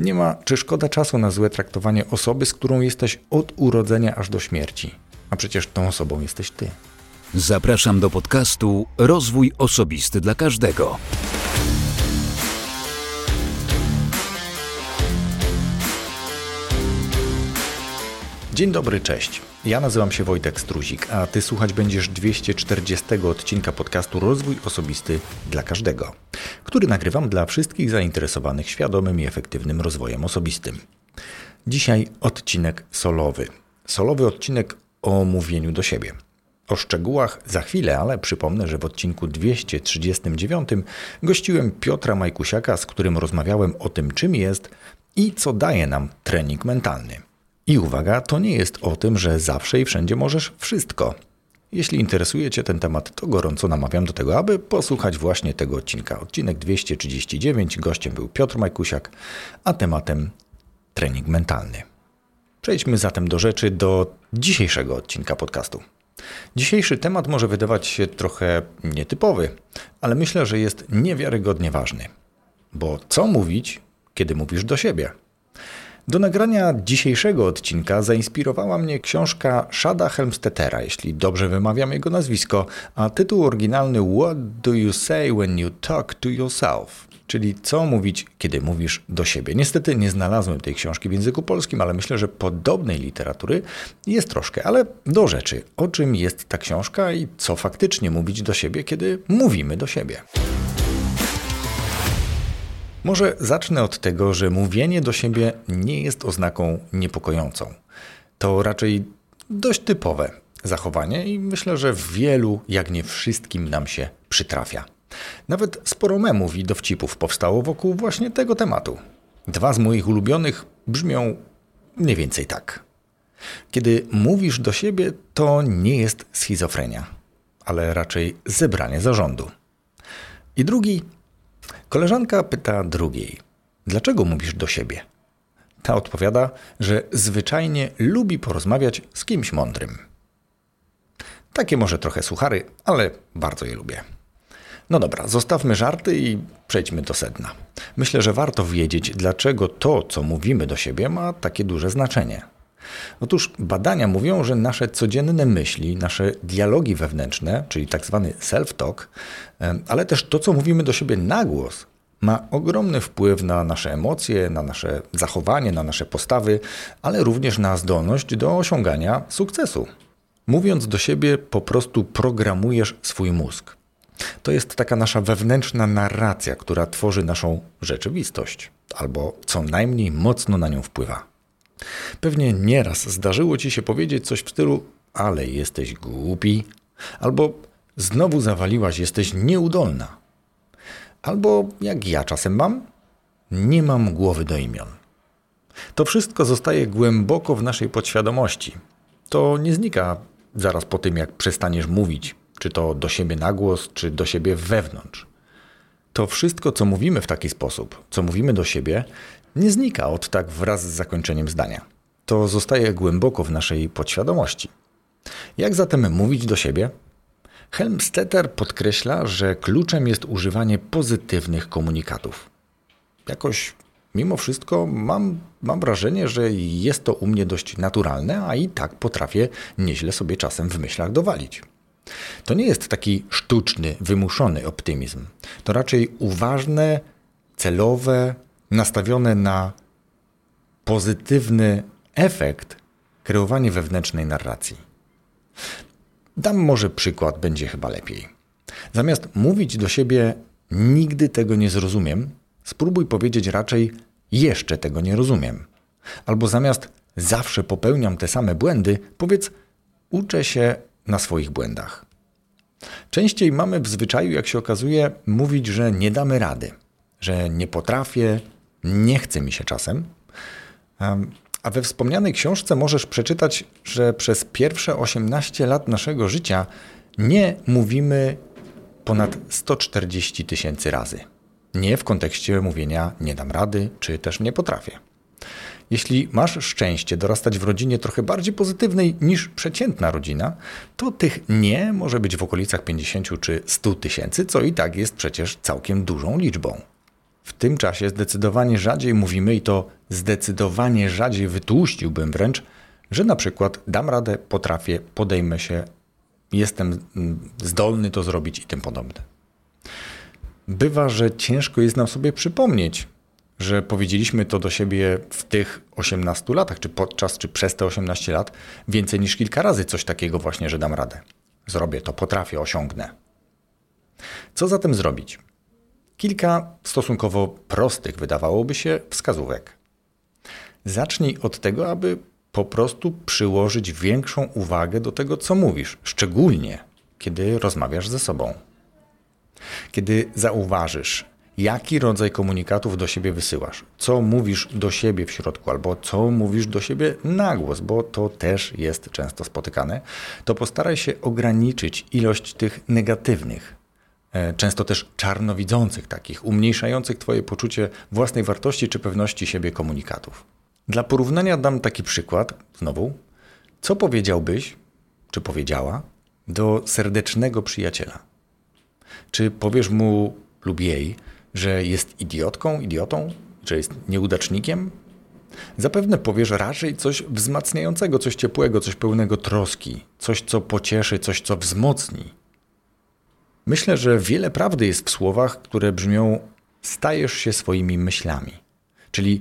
Nie ma czy szkoda czasu na złe traktowanie osoby, z którą jesteś od urodzenia aż do śmierci. A przecież tą osobą jesteś ty. Zapraszam do podcastu Rozwój Osobisty dla Każdego. Dzień dobry, cześć. Ja nazywam się Wojtek Struzik, a ty słuchać będziesz 240 odcinka podcastu Rozwój Osobisty dla Każdego, który nagrywam dla wszystkich zainteresowanych świadomym i efektywnym rozwojem osobistym. Dzisiaj odcinek solowy. Solowy odcinek o mówieniu do siebie. O szczegółach za chwilę, ale przypomnę, że w odcinku 239 gościłem Piotra Majkusiaka, z którym rozmawiałem o tym, czym jest i co daje nam trening mentalny. I uwaga, to nie jest o tym, że zawsze i wszędzie możesz wszystko. Jeśli interesuje Cię ten temat, to gorąco namawiam do tego, aby posłuchać właśnie tego odcinka. Odcinek 239, gościem był Piotr Majkusiak, a tematem trening mentalny. Przejdźmy zatem do rzeczy, do dzisiejszego odcinka podcastu. Dzisiejszy temat może wydawać się trochę nietypowy, ale myślę, że jest niewiarygodnie ważny. Bo co mówić, kiedy mówisz do siebie? Do nagrania dzisiejszego odcinka zainspirowała mnie książka Shada Helmstetera, jeśli dobrze wymawiam jego nazwisko, a tytuł oryginalny What do you say when you talk to yourself? Czyli co mówić, kiedy mówisz do siebie. Niestety nie znalazłem tej książki w języku polskim, ale myślę, że podobnej literatury jest troszkę. Ale do rzeczy, o czym jest ta książka i co faktycznie mówić do siebie, kiedy mówimy do siebie. Może zacznę od tego, że mówienie do siebie nie jest oznaką niepokojącą. To raczej dość typowe zachowanie i myślę, że wielu, jak nie wszystkim nam się przytrafia. Nawet sporo memów i dowcipów powstało wokół właśnie tego tematu. Dwa z moich ulubionych brzmią mniej więcej tak. Kiedy mówisz do siebie, to nie jest schizofrenia, ale raczej zebranie zarządu. I drugi Koleżanka pyta drugiej: Dlaczego mówisz do siebie? Ta odpowiada, że zwyczajnie lubi porozmawiać z kimś mądrym. Takie może trochę suchary, ale bardzo je lubię. No dobra, zostawmy żarty i przejdźmy do sedna. Myślę, że warto wiedzieć, dlaczego to, co mówimy do siebie, ma takie duże znaczenie. Otóż badania mówią, że nasze codzienne myśli, nasze dialogi wewnętrzne, czyli tak zwany self-talk, ale też to, co mówimy do siebie na głos, ma ogromny wpływ na nasze emocje, na nasze zachowanie, na nasze postawy, ale również na zdolność do osiągania sukcesu. Mówiąc do siebie, po prostu programujesz swój mózg. To jest taka nasza wewnętrzna narracja, która tworzy naszą rzeczywistość, albo co najmniej mocno na nią wpływa. Pewnie nieraz zdarzyło ci się powiedzieć coś w stylu: Ale jesteś głupi, albo znowu zawaliłaś, jesteś nieudolna. Albo jak ja czasem mam, nie mam głowy do imion. To wszystko zostaje głęboko w naszej podświadomości. To nie znika zaraz po tym, jak przestaniesz mówić, czy to do siebie na głos, czy do siebie wewnątrz. To wszystko, co mówimy w taki sposób, co mówimy do siebie, nie znika od tak wraz z zakończeniem zdania. To zostaje głęboko w naszej podświadomości. Jak zatem mówić do siebie? Helmstetter podkreśla, że kluczem jest używanie pozytywnych komunikatów. Jakoś mimo wszystko mam, mam wrażenie, że jest to u mnie dość naturalne, a i tak potrafię nieźle sobie czasem w myślach dowalić. To nie jest taki sztuczny, wymuszony optymizm. To raczej uważne, celowe, nastawione na pozytywny efekt kreowanie wewnętrznej narracji. Dam może przykład, będzie chyba lepiej. Zamiast mówić do siebie nigdy tego nie zrozumiem, spróbuj powiedzieć raczej jeszcze tego nie rozumiem. Albo zamiast zawsze popełniam te same błędy, powiedz uczę się na swoich błędach. Częściej mamy w zwyczaju, jak się okazuje, mówić, że nie damy rady, że nie potrafię, nie chce mi się czasem. A we wspomnianej książce możesz przeczytać, że przez pierwsze 18 lat naszego życia nie mówimy ponad 140 tysięcy razy. Nie w kontekście mówienia nie dam rady, czy też nie potrafię. Jeśli masz szczęście dorastać w rodzinie trochę bardziej pozytywnej niż przeciętna rodzina, to tych nie może być w okolicach 50 czy 100 tysięcy, co i tak jest przecież całkiem dużą liczbą. W tym czasie zdecydowanie rzadziej mówimy, i to zdecydowanie rzadziej wytłuściłbym wręcz, że na przykład dam radę, potrafię, podejmę się, jestem mm, zdolny to zrobić i tym podobne. Bywa, że ciężko jest nam sobie przypomnieć, że powiedzieliśmy to do siebie w tych 18 latach, czy podczas, czy przez te 18 lat, więcej niż kilka razy coś takiego właśnie, że dam radę. Zrobię to, potrafię, osiągnę. Co zatem zrobić? Kilka stosunkowo prostych, wydawałoby się, wskazówek. Zacznij od tego, aby po prostu przyłożyć większą uwagę do tego, co mówisz, szczególnie kiedy rozmawiasz ze sobą. Kiedy zauważysz, jaki rodzaj komunikatów do siebie wysyłasz, co mówisz do siebie w środku, albo co mówisz do siebie na głos, bo to też jest często spotykane, to postaraj się ograniczyć ilość tych negatywnych, często też czarnowidzących takich, umniejszających Twoje poczucie własnej wartości czy pewności siebie komunikatów. Dla porównania dam taki przykład, znowu. Co powiedziałbyś, czy powiedziała, do serdecznego przyjaciela? Czy powiesz mu lub jej, że jest idiotką, idiotą, że jest nieudacznikiem? Zapewne powiesz raczej coś wzmacniającego, coś ciepłego, coś pełnego troski, coś, co pocieszy, coś, co wzmocni. Myślę, że wiele prawdy jest w słowach, które brzmią: stajesz się swoimi myślami. Czyli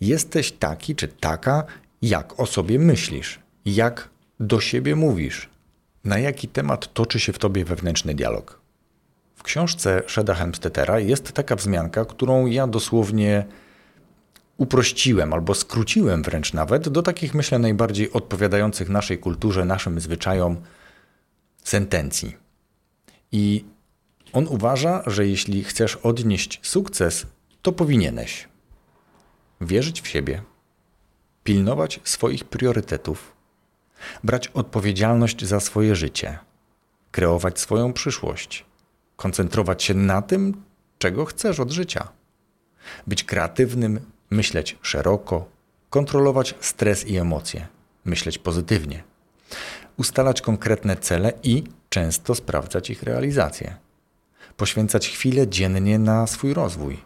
jesteś taki czy taka, jak o sobie myślisz, jak do siebie mówisz, na jaki temat toczy się w tobie wewnętrzny dialog. W książce Sheda Hemstetera jest taka wzmianka, którą ja dosłownie uprościłem albo skróciłem wręcz nawet do takich, myślę, najbardziej odpowiadających naszej kulturze, naszym zwyczajom sentencji. I on uważa, że jeśli chcesz odnieść sukces, to powinieneś wierzyć w siebie, pilnować swoich priorytetów, brać odpowiedzialność za swoje życie, kreować swoją przyszłość, koncentrować się na tym, czego chcesz od życia, być kreatywnym, myśleć szeroko, kontrolować stres i emocje, myśleć pozytywnie, ustalać konkretne cele i często sprawdzać ich realizację, poświęcać chwilę dziennie na swój rozwój,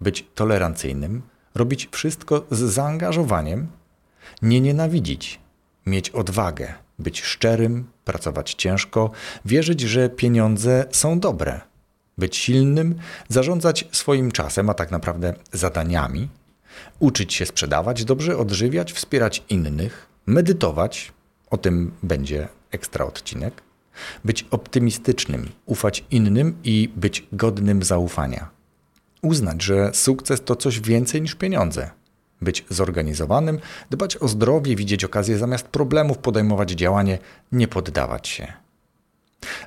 być tolerancyjnym, robić wszystko z zaangażowaniem, nie nienawidzić, mieć odwagę, być szczerym, pracować ciężko, wierzyć, że pieniądze są dobre, być silnym, zarządzać swoim czasem, a tak naprawdę zadaniami, uczyć się sprzedawać. Dobrze, odżywiać, wspierać innych, medytować, o tym będzie ekstra odcinek, być optymistycznym, ufać innym i być godnym zaufania uznać, że sukces to coś więcej niż pieniądze. Być zorganizowanym, dbać o zdrowie, widzieć okazję zamiast problemów, podejmować działanie, nie poddawać się.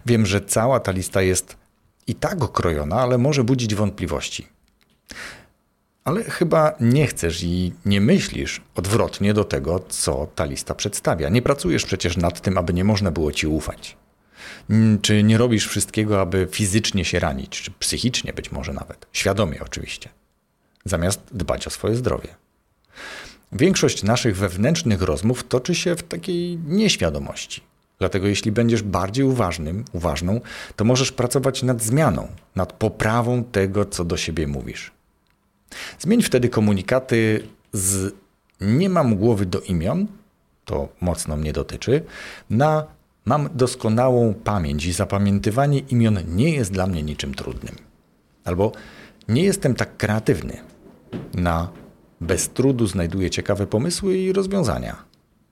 Wiem, że cała ta lista jest i tak okrojona, ale może budzić wątpliwości. Ale chyba nie chcesz i nie myślisz odwrotnie do tego, co ta lista przedstawia. Nie pracujesz przecież nad tym, aby nie można było ci ufać. Mm, czy nie robisz wszystkiego, aby fizycznie się ranić, czy psychicznie być może nawet, świadomie oczywiście, zamiast dbać o swoje zdrowie. Większość naszych wewnętrznych rozmów toczy się w takiej nieświadomości. Dlatego jeśli będziesz bardziej uważnym, uważną, to możesz pracować nad zmianą, nad poprawą tego, co do siebie mówisz. Zmień wtedy komunikaty z nie mam głowy do imion, to mocno mnie dotyczy, na Mam doskonałą pamięć i zapamiętywanie imion nie jest dla mnie niczym trudnym. Albo nie jestem tak kreatywny. Na bez trudu znajduję ciekawe pomysły i rozwiązania.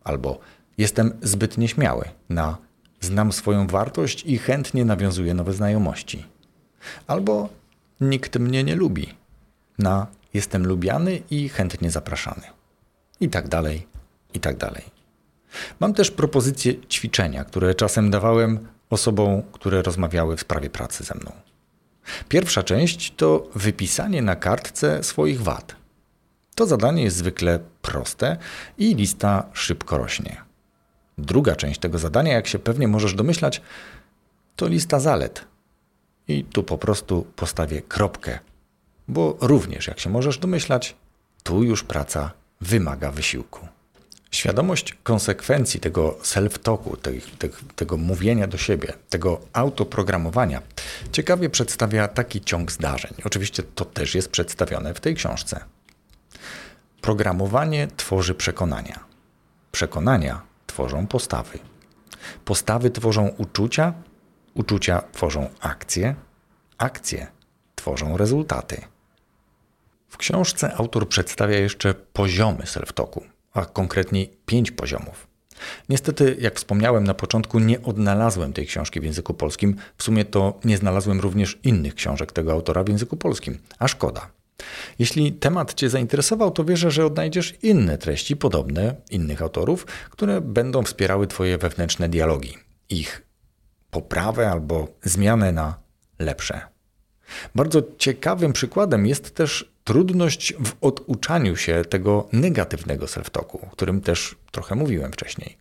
Albo jestem zbyt nieśmiały. Na znam swoją wartość i chętnie nawiązuję nowe znajomości. Albo nikt mnie nie lubi. Na jestem lubiany i chętnie zapraszany. I tak dalej, i tak dalej. Mam też propozycje ćwiczenia, które czasem dawałem osobom, które rozmawiały w sprawie pracy ze mną. Pierwsza część to wypisanie na kartce swoich wad. To zadanie jest zwykle proste i lista szybko rośnie. Druga część tego zadania, jak się pewnie możesz domyślać, to lista zalet. I tu po prostu postawię kropkę, bo również, jak się możesz domyślać, tu już praca wymaga wysiłku. Świadomość konsekwencji tego self-talku, te, te, tego mówienia do siebie, tego autoprogramowania, ciekawie przedstawia taki ciąg zdarzeń. Oczywiście to też jest przedstawione w tej książce. Programowanie tworzy przekonania. Przekonania tworzą postawy. Postawy tworzą uczucia, uczucia tworzą akcje, akcje tworzą rezultaty. W książce autor przedstawia jeszcze poziomy self-talku, a konkretniej pięć poziomów. Niestety, jak wspomniałem na początku, nie odnalazłem tej książki w języku polskim. W sumie to nie znalazłem również innych książek tego autora w języku polskim, a szkoda. Jeśli temat Cię zainteresował, to wierzę, że odnajdziesz inne treści podobne innych autorów, które będą wspierały Twoje wewnętrzne dialogi, ich poprawę albo zmianę na lepsze. Bardzo ciekawym przykładem jest też trudność w oduczaniu się tego negatywnego self-talku, o którym też trochę mówiłem wcześniej.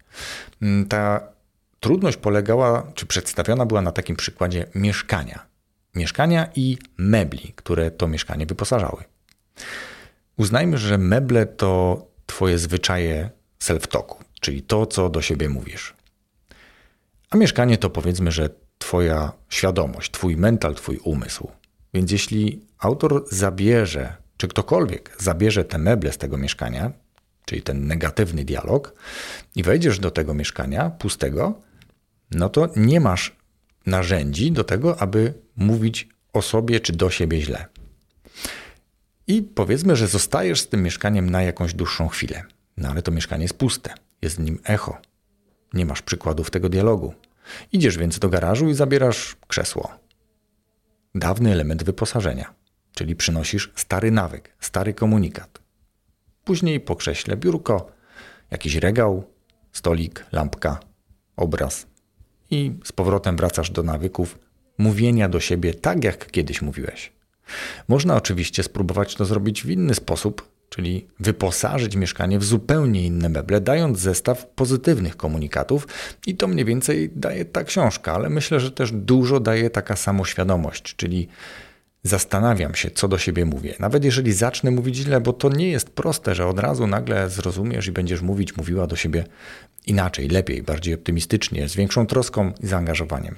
Mm, ta trudność polegała, czy przedstawiona była na takim przykładzie mieszkania. Mieszkania i mebli, które to mieszkanie wyposażały. Uznajmy, że meble to Twoje zwyczaje self-talku, czyli to, co do siebie mówisz. A mieszkanie to powiedzmy, że Twoja świadomość, Twój mental, Twój umysł. Więc jeśli autor zabierze, czy ktokolwiek zabierze te meble z tego mieszkania, czyli ten negatywny dialog, i wejdziesz do tego mieszkania pustego, no to nie masz narzędzi do tego, aby mówić o sobie czy do siebie źle. I powiedzmy, że zostajesz z tym mieszkaniem na jakąś dłuższą chwilę. No ale to mieszkanie jest puste, jest w nim echo. Nie masz przykładów tego dialogu. Idziesz więc do garażu i zabierasz krzesło, dawny element wyposażenia, czyli przynosisz stary nawyk, stary komunikat. Później po krześle biurko, jakiś regał, stolik, lampka, obraz i z powrotem wracasz do nawyków mówienia do siebie tak, jak kiedyś mówiłeś. Można oczywiście spróbować to zrobić w inny sposób, czyli wyposażyć mieszkanie w zupełnie inne meble, dając zestaw pozytywnych komunikatów, i to mniej więcej daje ta książka, ale myślę, że też dużo daje taka samoświadomość, czyli zastanawiam się, co do siebie mówię. Nawet jeżeli zacznę mówić źle, bo to nie jest proste, że od razu nagle zrozumiesz i będziesz mówić, mówiła do siebie inaczej, lepiej, bardziej optymistycznie, z większą troską i zaangażowaniem.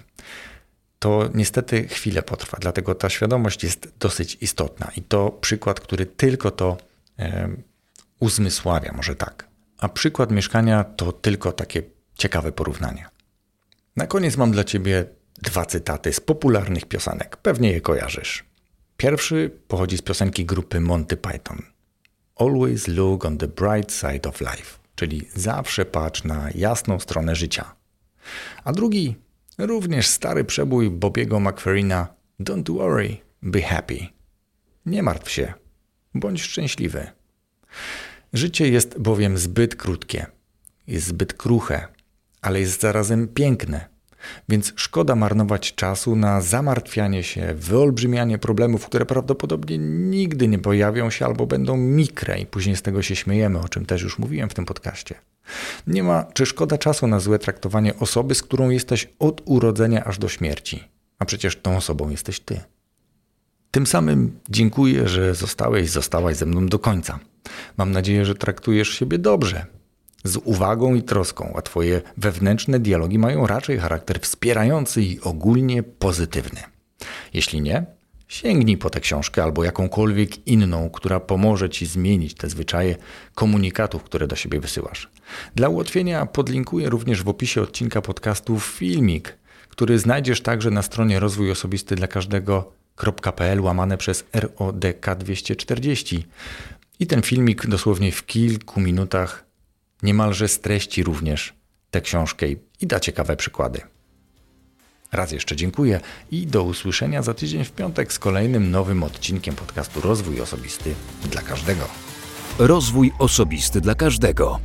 To niestety chwilę potrwa, dlatego ta świadomość jest dosyć istotna i to przykład, który tylko to uzmysławia, może tak. A przykład mieszkania to tylko takie ciekawe porównanie. Na koniec mam dla Ciebie dwa cytaty z popularnych piosenek. Pewnie je kojarzysz. Pierwszy pochodzi z piosenki grupy Monty Python. Always look on the bright side of life, czyli zawsze patrz na jasną stronę życia. A drugi, również stary przebój Bobiego McFerrina Don't worry, be happy. Nie martw się, Bądź szczęśliwy. Życie jest bowiem zbyt krótkie, jest zbyt kruche, ale jest zarazem piękne. Więc szkoda marnować czasu na zamartwianie się, wyolbrzymianie problemów, które prawdopodobnie nigdy nie pojawią się albo będą mikre i później z tego się śmiejemy, o czym też już mówiłem w tym podcaście. Nie ma czy szkoda czasu na złe traktowanie osoby, z którą jesteś od urodzenia aż do śmierci. A przecież tą osobą jesteś ty. Tym samym dziękuję, że zostałeś, zostałaś ze mną do końca. Mam nadzieję, że traktujesz siebie dobrze, z uwagą i troską, a Twoje wewnętrzne dialogi mają raczej charakter wspierający i ogólnie pozytywny. Jeśli nie, sięgnij po tę książkę albo jakąkolwiek inną, która pomoże Ci zmienić te zwyczaje komunikatów, które do siebie wysyłasz. Dla ułatwienia podlinkuję również w opisie odcinka podcastu filmik, który znajdziesz także na stronie Rozwój Osobisty dla Każdego .pl łamane przez RODK 240. I ten filmik dosłownie w kilku minutach niemalże streści również tę książkę i da ciekawe przykłady. Raz jeszcze dziękuję i do usłyszenia za tydzień w piątek z kolejnym nowym odcinkiem podcastu Rozwój Osobisty dla każdego. Rozwój Osobisty dla każdego.